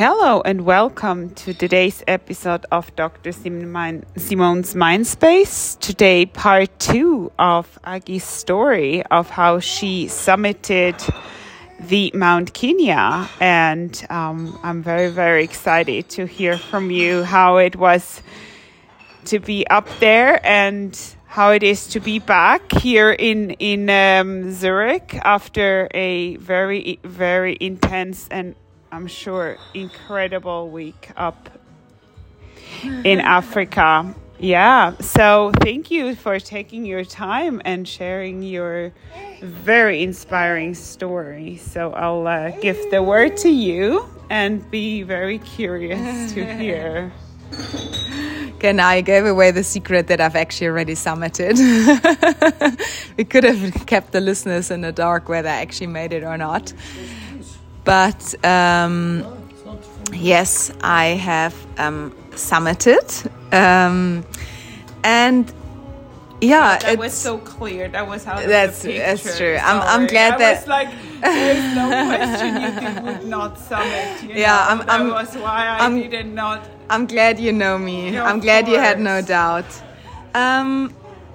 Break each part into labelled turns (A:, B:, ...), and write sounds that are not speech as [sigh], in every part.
A: Hello and welcome to today's episode of Dr. Simon Simone's Mindspace. Today, part two of Agi's story of how she summited the Mount Kenya. And um, I'm very, very excited to hear from you how it was to be up there and how it is to be back here in in um, Zurich after a very very intense and I'm sure incredible week up in Africa. Yeah, so thank you for taking your time and sharing your very inspiring story. So I'll uh, give the word to you and be very curious to hear.
B: Now I gave away the secret that I've actually already summited. [laughs] we could have kept the listeners in the dark whether I actually made it or not. But um, yes, I have um, summited. Um, and yeah,
A: that was so clear. That was how
B: that's that's true. I'm I'm glad
A: I
B: that
A: was like there's no question you would not summit. You
B: Yeah,
A: know?
B: I'm-
A: that
B: I'm-
A: was why I
B: I'm-
A: did not.
B: I'm glad you know me. I'm glad you had no doubt. Um,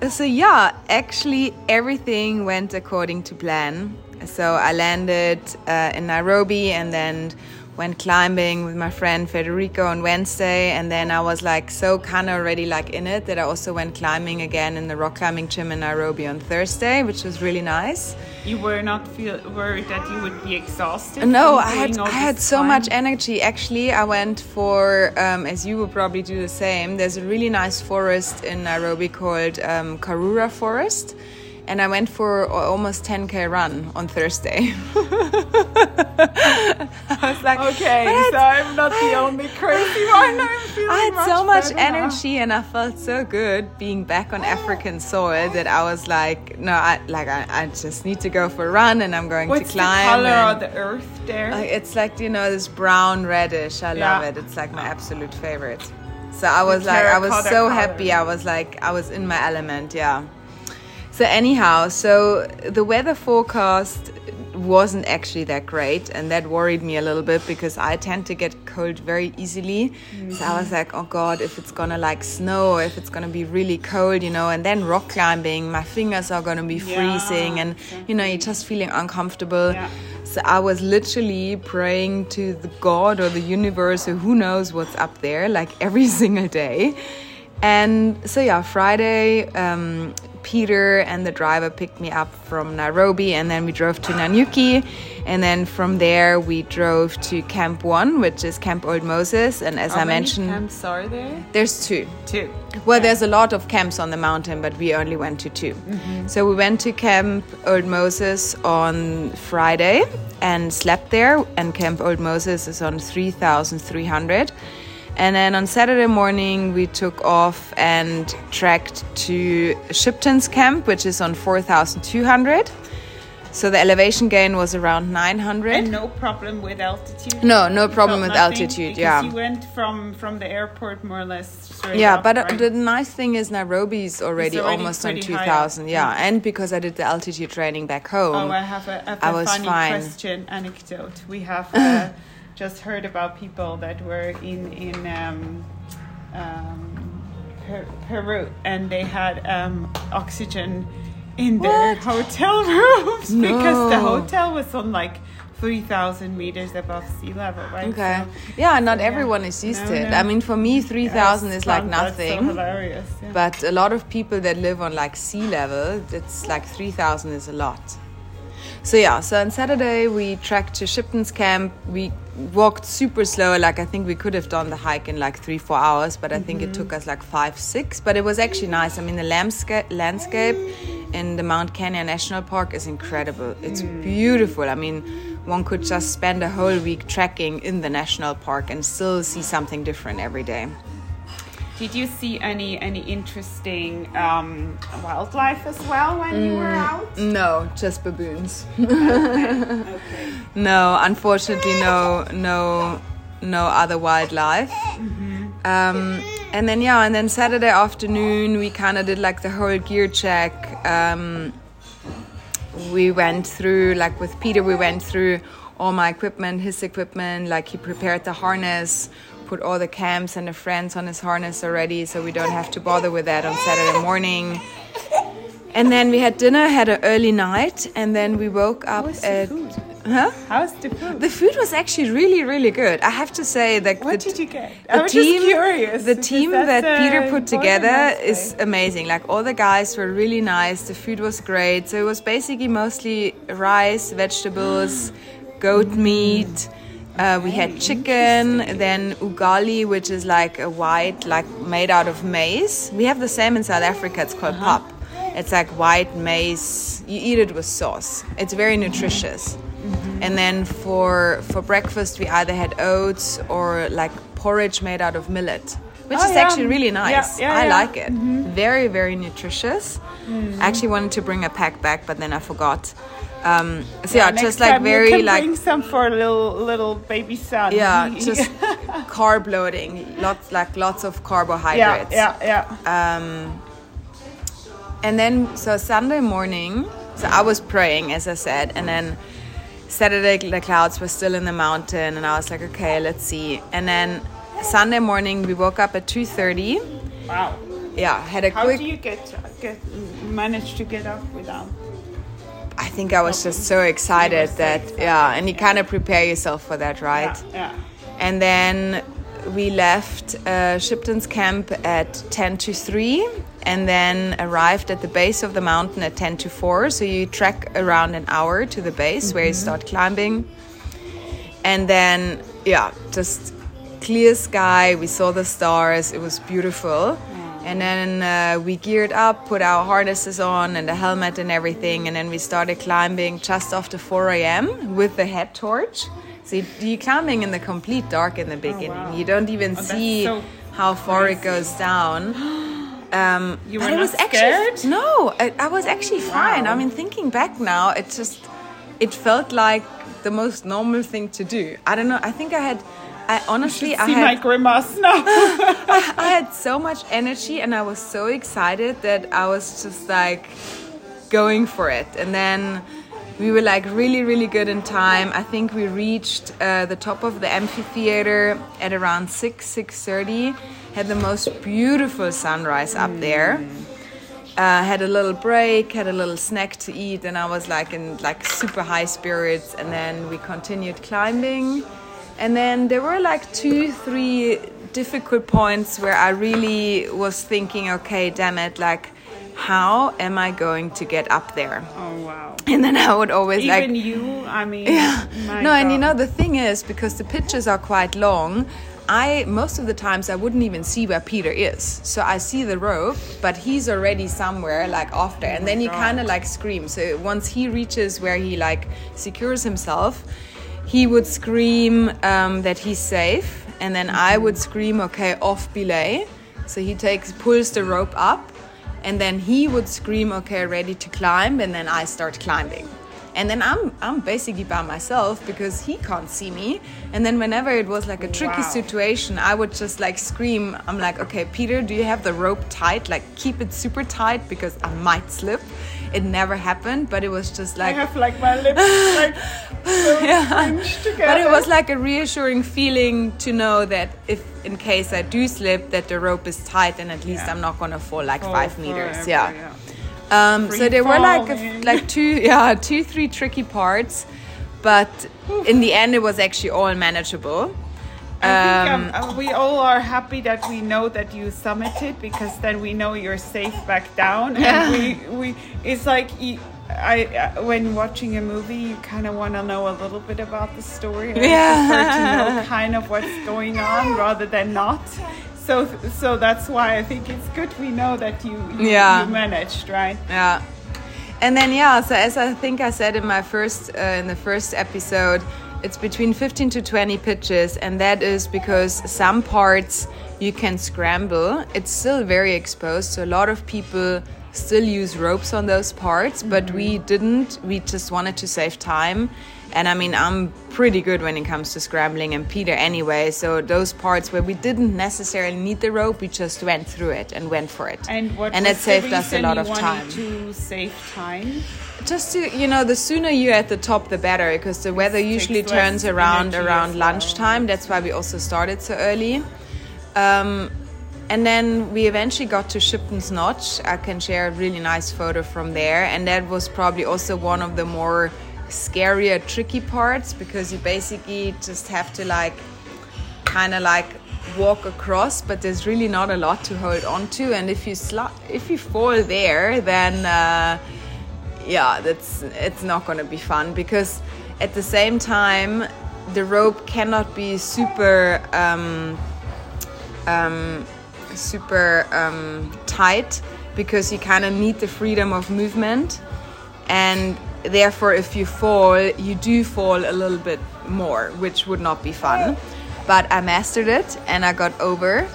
B: so yeah, actually everything went according to plan. So I landed uh, in Nairobi and then went climbing with my friend Federico on Wednesday, and then I was like so kind of already like in it that I also went climbing again in the rock climbing gym in Nairobi on Thursday, which was really nice.
A: You were not feel worried that you would be exhausted.
B: No, I had I had so much energy. Actually, I went for um, as you will probably do the same. There's a really nice forest in Nairobi called um, Karura Forest, and I went for almost 10k run on Thursday. [laughs] I was like,
A: Okay, so I'm not the only [laughs] crazy one.
B: I had so much
A: better now.
B: energy and I felt so good being back on African soil that I was like, no, I like I, I just need to go for a run and I'm going
A: What's
B: to
A: the
B: climb.
A: color
B: and-
A: of the earth there?
B: like, it's like you know this brown reddish. I love it. It's like my absolute favorite. So I was like, I was so
A: color.
B: happy. I was like, I was in my element. Yeah. So anyhow, so the weather forecast wasn't actually that great, and that worried me a little bit because I tend to get cold very easily. So I was like, oh god, if it's gonna like snow, if it's gonna be really cold, you know, and then rock climbing, my fingers are gonna be
A: Yeah,
B: freezing, and you know, you're just feeling uncomfortable.
A: Yeah.
B: So I was literally praying to the God or the universe or who knows what's up there, like every [laughs] single day. And so yeah, Friday, um, Peter and the driver picked me up from Nairobi, and then we drove to Nanyuki, and then from there we drove to Camp One, which is Camp Old Moses. And as
A: How
B: I
A: many
B: mentioned,
A: camps are there?
B: there's two.
A: Two.
B: Well, there's a lot of camps on the mountain, but we only went to 2 So we went to Camp Old Moses on Friday and slept there. And Camp Old Moses is on 3,300. And then on Saturday morning, we took off and trekked to Shipton's camp, which is on 4,200. So the elevation gain was around 900.
A: And no problem with altitude.
B: No, no problem with altitude,
A: Because
B: yeah.
A: You went from from the airport more or less straight
B: Yeah,
A: up,
B: but uh,
A: right?
B: the nice thing is Nairobi's already,
A: already
B: almost on
A: pretty high up.
B: 2000. Yeah, and because I did the altitude training back home.
A: Oh, I have a, I have
B: I
A: a funny
B: fine.
A: question anecdote. We have [laughs] uh, just heard about people that were in in um, um, per- Peru and they had um, oxygen in their hotel [laughs] rooms because the hotel was on like. 3,000 meters above sea level, right?
B: Okay.
A: So-
B: yeah, not
A: so, yeah.
B: everyone is used
A: No,
B: to it.
A: no.
B: I mean, for me, 3000
A: That's
B: is like
A: so
B: nothing.
A: hilarious. Yeah.
B: But a lot of people that live on like sea level, it's like 3000 is a lot. So yeah, so on Saturday we trekked to Shipton's camp. We walked super slow. Like I think we could have done the hike in like three, four hours, but I think it mm-hmm. took us like five, six. But it was actually nice. I mean, the landscape landscape in the Mount Kenya National Park is incredible. It's mm. beautiful. I mean, one could just spend a whole week trekking in the national park and still see something different every day.
A: Did you see any any interesting um, wildlife as well when you were out?
B: No, just baboons.
A: Okay. [laughs]
B: No, unfortunately, no, no, no other wildlife. Um, and then yeah, and then Saturday afternoon we kind of did like the whole gear check. Um, we went through like with Peter, we went through all my equipment, his equipment. Like he prepared the harness, put all the cams and the friends on his harness already, so we don't have to bother with that on Saturday morning. And then we had dinner, had an early night, and then we woke up at.
A: food?
B: Huh?
A: How's the food?
B: The food was actually really, really good. I have to say that
A: what
B: the,
A: did you get?
B: the
A: I was
B: team,
A: just curious.
B: the team that Peter put together is amazing. Like all the guys were really nice. The food was great. So it was basically mostly rice, vegetables, goat meat. Uh, we had chicken, then ugali, which is like a white, like made out of maize. We have the same in South Africa. It's called
A: Uh-huh.
B: pap. It's like white maize. You eat it with sauce. It's very nutritious.
A: Mm-hmm.
B: And then for for breakfast, we either had oats or like porridge made out of millet, which
A: Oh,
B: is
A: yeah.
B: actually really nice.
A: yeah,
B: I
A: yeah.
B: like it. Very very nutritious. I actually wanted to bring a pack back, but then I forgot. Um, so yeah,
A: Next
B: just like very like
A: bring some for a little little baby son.
B: yeah, [laughs] just carb loading. Lots like lots of
A: yeah,
B: carbohydrates.
A: yeah, yeah.
B: Um, and then so Sunday morning, so I was praying as I said, and then Saturday the clouds were still in the mountain, and I was like, okay, let's see. And then Sunday morning we woke up at two thirty.
A: Wow.
B: Yeah, had a
A: How
B: quick.
A: How do you get get manage to get up without?
B: I think I was just so excited that yeah, and you kind of prepare yourself for that, right?
A: Yeah, yeah.
B: And then we left uh, Shipton's camp at 10 to 3 and then arrived at the base of the mountain at 10 to 4. So you trek around an hour to the base where you start climbing. And then, yeah, just clear sky. We saw the stars. It was beautiful. And then uh, we geared up, put our harnesses on and the helmet and everything. And then we started climbing just after 4 a.m. with the head torch. So you- you're climbing in the complete dark in the beginning.
A: wow.
B: You don't even
A: Oh,
B: see
A: so
B: how far it goes down. [gasps] Um,
A: You were
B: it was
A: not
B: actually
A: scared?
B: no, I, I was actually fine.
A: Wow.
B: I mean, thinking back now, it just it felt like the most normal thing to do. I don't know. I think I had. I honestly, I
A: See my
B: had,
A: grimace now.
B: I had so much energy and I was so excited that I was just like going for it. And then we were like really, really good in time. I think we reached uh, the top of the amphitheater at around six, six thirty. Had the most beautiful sunrise up there. Uh, had a little break, had a little snack to eat, and I was like in like super high spirits. And then we continued climbing, and then there were like two, three difficult points where I really was thinking, okay, damn it, like how am I going to get up there?
A: oh wow.
B: And then I would always
A: Even
B: like
A: you, I mean.
B: yeah. No, and you know the thing is because the pitches are quite long. I most of the times I wouldn't even see where Peter is. So I see the rope, but he's already somewhere like after, oh, and then you
A: God.
B: kind of like scream. So once he reaches where he like secures himself, he would scream um, that he's safe, and then I would scream, "Okay, off belay." So he takes pulls the rope up, and then he would scream, "Okay, ready to climb," and then I start climbing. And then I'm I'm basically by myself because he can't see me. And then whenever it was like a tricky
A: Wow.
B: situation, I would just like scream. I'm like, okay, Peter, do you have the rope tight? Like keep it super tight because I might slip. It never happened, but it was just like I
A: have like my lips like [laughs] so cringed together.
B: but it was like a reassuring feeling to know that if in case I do slip that the rope is tight and at least
A: Yeah.
B: I'm not gonna fall like five meters.
A: forever,
B: Yeah. Um, so there were like a, like two [laughs] yeah two three tricky parts, but in the end it was actually all manageable.
A: I think
B: Um,
A: um, uh, we all are happy that we know that you summited because then we know you're safe back down.
B: Yeah.
A: And we, we it's like I uh, when watching a movie, you kind of want to know a little bit about the story.
B: Yeah.
A: To know [laughs] kind of what's going on rather than not. So so that's why I think it's good we know that you you,
B: Yeah.
A: you managed right.
B: Yeah. And then yeah, so as I think I said in my first uh, in the first episode, it's between 15 to 20 pitches and that is because some parts you can scramble. It's still very exposed, so a lot of people still use ropes on those parts, but we didn't. We just wanted to save time. And I mean, I'm pretty good when it comes to scrambling, and Peter anyway. So those parts where we didn't necessarily need the rope, we just went through it and went for it.
A: And what
B: and it saved us a lot of time.
A: to save time.
B: just to you know, the sooner you're at the top, the better, because the weather
A: takes
B: usually turns around around
A: well.
B: lunchtime. That's why we also started so early. Um, and then we eventually got to Shipton's Notch. I can share a really nice photo from there, and that was probably also one of the more scarier, tricky parts because you basically just have to like kind of like walk across, but there's really not a lot to hold on to. And if you if you fall there, then uh, yeah, that's it's not going to be fun because at the same time the rope cannot be super um, um, super um, tight because you kind of need the freedom of movement and therefore if you fall you do fall a little bit more which would not be fun but i mastered it and i got over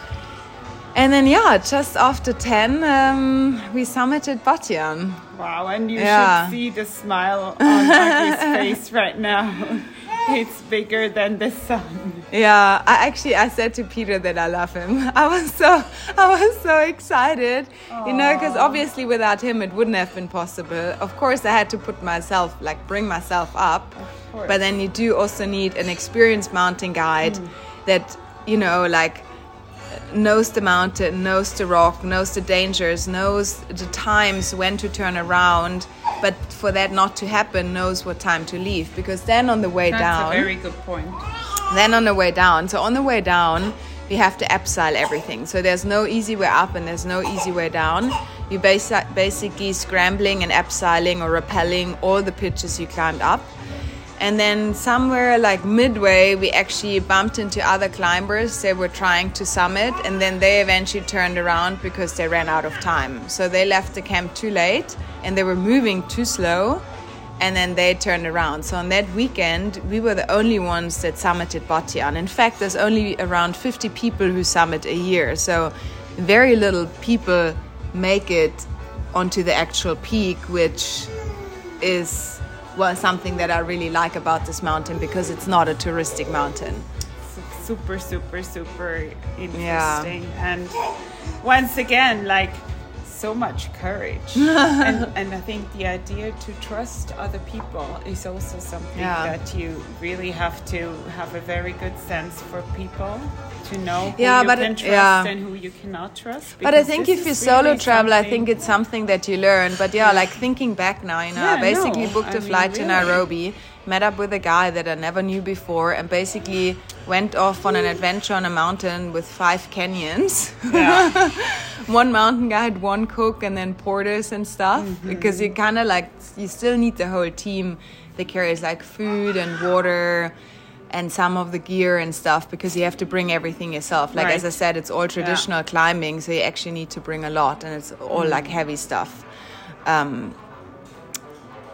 B: and then yeah just after 10 um, we summited batian
A: Wow, and you
B: Yeah.
A: should see the smile on Agi's [laughs] face right now. [laughs] It's bigger than the sun.
B: Yeah, I actually I said to Peter that I love him. [laughs] I was so I was so excited, you know, because obviously without him it wouldn't have been possible. Of course, I had to put myself like bring myself up, but then you do also need an experienced mountain guide mm. that you know like knows the mountain, knows the rock, knows the dangers, knows the times when to turn around. But for that not to happen, knows what time to leave. Because then on the way
A: That's
B: down,
A: a very good point.
B: then on the way down, so on the way down, we have to abseil everything. So there's no easy way up and there's no easy way down. You basi- basically scrambling and abseiling or rappelling all the pitches you climbed up. And then somewhere like midway, we actually bumped into other climbers. They were trying to summit, and then they eventually turned around because they ran out of time. So they left the camp too late, and they were moving too slow and then they turned around. So on that weekend, we were the only ones that summited Batian. In fact, there's only around 50 people who summit a year. So very little people make it onto the actual peak, which is well something that I really like about this mountain because it's not a touristic mountain.
A: Su- super super super interesting and once again like so much courage [laughs] and, and i think the idea to trust other people is also something
B: Yeah.
A: that you really have to have a very good sense for people to know who
B: Yeah,
A: you
B: but
A: can
B: it-
A: trust
B: yeah.
A: and who you cannot trust
B: But I think if you solo
A: really
B: travel, I think it's something that you learn. But yeah, like thinking back now, you know,
A: Yeah,
B: I basically
A: no,
B: booked
A: I
B: a
A: mean,
B: flight to. Nairobi, met up with a guy that I never knew before, and basically went off on an adventure on a mountain with five Kenyans.
A: yeah. [laughs]
B: one mountain guide, one cook, and then porters and stuff.
A: Mm-hmm.
B: Because you kind of like, you still need the whole team that carries like food and water and some of the gear and stuff because you have to bring everything yourself. Like, as I said, it's all traditional climbing, so you actually need to bring a lot and it's all like
A: Mm.
B: heavy stuff. Um,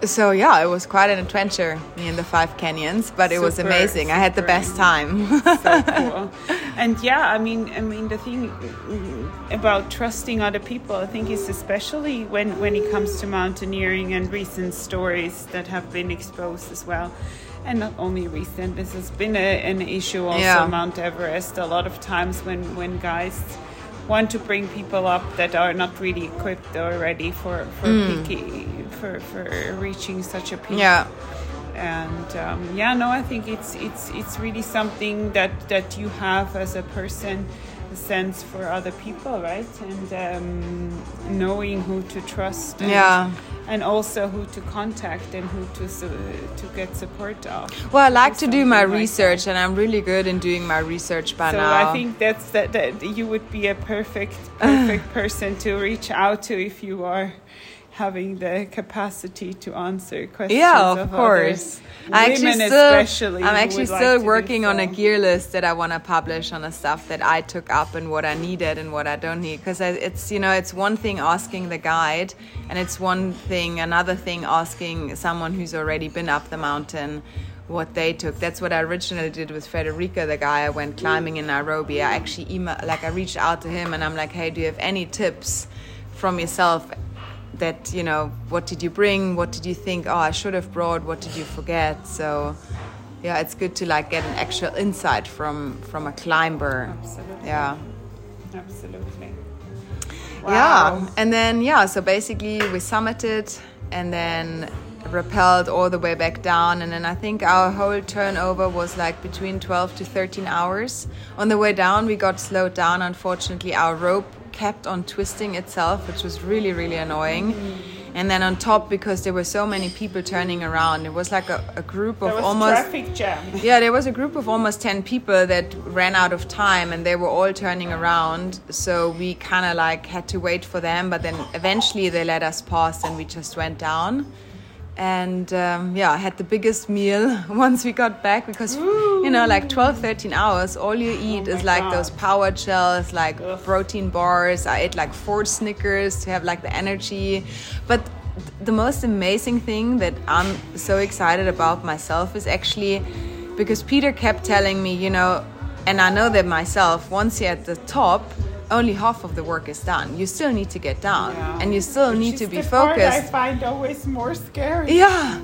B: so yeah, it was quite an adventure, me and the five Kenyans, but it was amazing. I had the best time. [laughs]
A: so cool. And yeah, I mean, I mean, the thing mm, about trusting other people, I think, is especially when when it comes to mountaineering and recent stories that have been exposed as well. And not only recent, this has been a, an issue also
B: Yeah.
A: Mount Everest. A lot of times when when guys want to bring people up that are not really equipped or ready for for for for reaching such a peak
B: yeah.
A: and um, yeah no i think it's it's it's really something that that you have as a person a sense for other people right and um, knowing who to trust and,
B: Yeah.
A: and also who to contact and who to su- to get support of
B: Well, I like to do my
A: like
B: research, and I'm really good in doing my research by
A: so
B: now.
A: I think that's that, that you would be a perfect perfect [sighs] person to reach out to if you are having the capacity to answer questions.
B: yeah, of,
A: other
B: course. I actually still,
A: especially
B: I'm actually
A: like
B: still
A: to
B: working on a gear list that I want to publish on the stuff that I took up and what I needed and what I don't need. Because it's you know it's one thing asking the guide, and it's one thing another thing asking someone who's already been up the mountain what they took. That's what I originally did with Federico, the guy I went climbing in Nairobi. I actually email like I reached out to him and I'm like, hey, do you have any tips from yourself? That you know what did you bring what did you think oh i should have brought what did you forget so yeah it's good to like get an actual insight from from a climber
A: Absolutely.
B: yeah
A: Absolutely.
B: yeah and then yeah so basically we summited and then rappelled all the way back down. And then I think our whole turnover was like between 12 to 13 hours. On the way down, we got slowed down. Unfortunately, our rope kept on twisting itself, which was really, really annoying. And then on top, because there were so many people turning around, it was like a, a group of
A: There was
B: almost
A: traffic jam. [laughs]
B: yeah, there was a group of almost 10 people that ran out of time and they were all turning around. So we kind of like had to wait for them, but then eventually they let us pass and we just went down. And um, yeah, i had the biggest meal [laughs] once we got back because, you know, like 12, 13 hours, all you eat
A: Oh
B: is like
A: God.
B: those power gels, like
A: Ugh.
B: protein bars. I ate like four Snickers to have like the energy. But th- the most amazing thing that I'm so excited about myself is actually because Peter kept telling me, you know, and I know that myself, once you're at the top, only half of the work is done. You still need to get down
A: Yeah.
B: and you still
A: Which
B: need to be
A: focused. I find always more scary.
B: Yeah.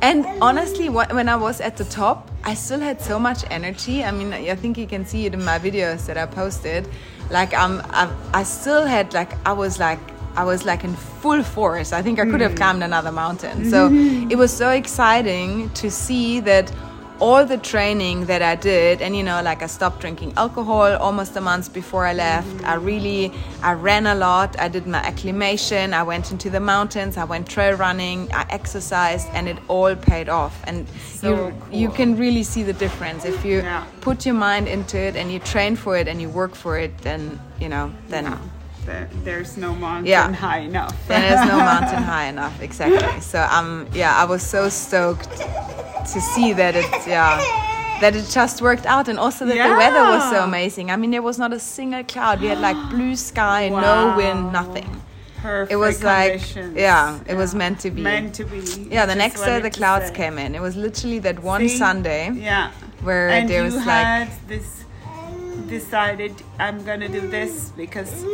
B: And honestly, when I was at the top, I still had so much energy. I mean, I think you can see it in my videos that I posted. Like, um, I, I still had like I was like I was like in full force. I think I could have climbed another mountain. So [laughs] it was so exciting to see that all the training that I did, and you know, like I stopped drinking alcohol almost a month before I left. I really, I ran a lot. I did my acclimation. I went into the mountains. I went trail running. I exercised, and it all paid off. And
A: So
B: you, you can really see the difference if you
A: Yeah.
B: put your mind into it and you train for it and you work for it. Then you know, then.
A: There, there's no mountain
B: Yeah.
A: high enough.
B: There's no mountain [laughs] high enough, exactly. So um, yeah, I was so stoked to see that it's yeah, that it just worked out, and also that the weather was so amazing. I mean, there was not a single cloud. We had like blue sky,
A: Wow.
B: no wind, nothing.
A: Perfect
B: It was like yeah, it was meant to be.
A: Meant to be.
B: Yeah, the next day the clouds
A: say.
B: came in. It was literally that one
A: See?
B: Sunday
A: Yeah.
B: where
A: and
B: there was like
A: this decided I'm gonna do this because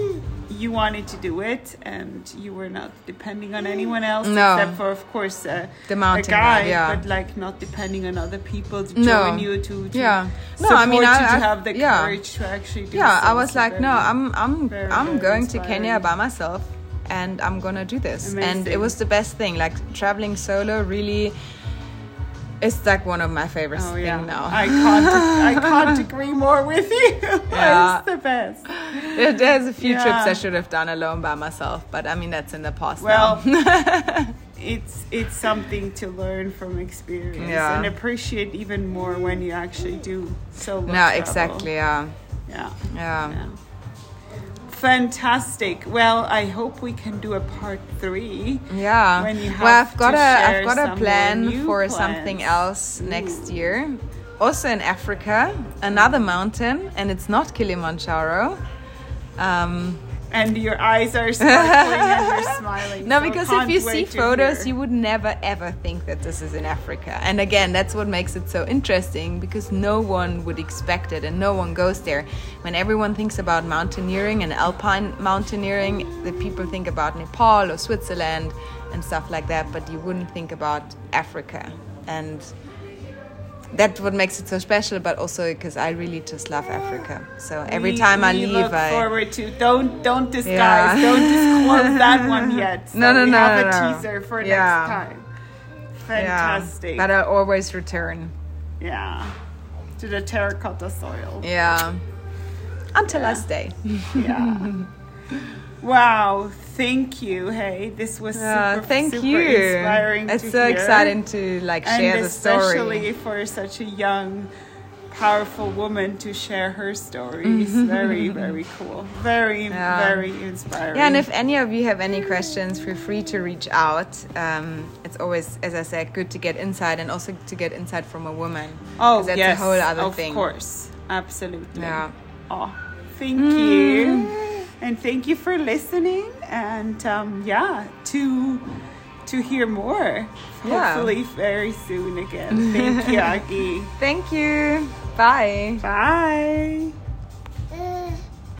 A: you wanted to do it and you were not depending on anyone else
B: No.
A: except for of course uh,
B: The mountain
A: a guy
B: yeah.
A: but like not depending on other people to
B: No.
A: join you to, to
B: Yeah. No, I mean,
A: you
B: I-
A: to have the
B: yeah.
A: courage to actually do
B: yeah i was like no i'm i'm
A: very,
B: i'm
A: very
B: going to kenya by myself and i'm gonna do this and it was the best thing like traveling solo really is like one of my favorite
A: Oh
B: things
A: yeah,
B: now
A: I can't. [laughs] I can't agree more with you. [laughs]
B: Yeah.
A: it's the best.
B: There's a few trips i should have done alone by myself but i mean that's in the past
A: Well, [laughs] it's it's something to learn from experience
B: Yeah.
A: and appreciate even more when you actually do solo.
B: no
A: travel.
B: exactly yeah
A: Yeah.
B: yeah
A: yeah. Fantastic. Well, I hope we can do a part three.
B: Yeah.
A: When you
B: well, I've got
A: to
B: a I've got a plan for something
A: plans.
B: else next year. Also in Africa, another mountain, and it's not Kilimanjaro. Um,
A: And your eyes are sparkling and you're [laughs] smiling.
B: no,
A: so
B: because if you see photos, you would never ever think that this is in Africa. And again, that's what makes it so interesting because no one would expect it and no one goes there. When everyone thinks about mountaineering and alpine mountaineering, the people think about Nepal or Switzerland and stuff like that, but you wouldn't think about Africa. And that's what makes it so special, but also because I really just love Africa. So every
A: We-
B: time I leave,
A: look
B: I.
A: forward to. Don't don't disguise.
B: Yeah.
A: Don't disclose that one yet. [laughs] So
B: No, no,
A: we
B: no,
A: have
B: no,
A: a
B: no.
A: teaser for
B: Yeah.
A: next time.
B: yeah,
A: Fantastic.
B: but I always return.
A: yeah. To the terracotta soil.
B: Yeah. Until I stay.
A: Yeah. [laughs] wow. Thank you. Hey, this was super,
B: thank
A: super
B: you.
A: inspiring.
B: It's so
A: hear.
B: exciting to like
A: and
B: share the
A: especially for such a young powerful woman to share her story is very very cool very
B: Yeah.
A: very inspiring
B: Yeah, and if any of you have any questions, feel free to reach out. Um, it's always, as I said, good to get insight and also to get insight from a woman.
A: oh
B: that's
A: yes
B: a whole other
A: of
B: thing.
A: course absolutely
B: Yeah.
A: oh thank you and thank you for listening and um, yeah to to hear more
B: Yeah.
A: hopefully very soon again thank you [laughs] Agi
B: Thank you. Bye.
A: bye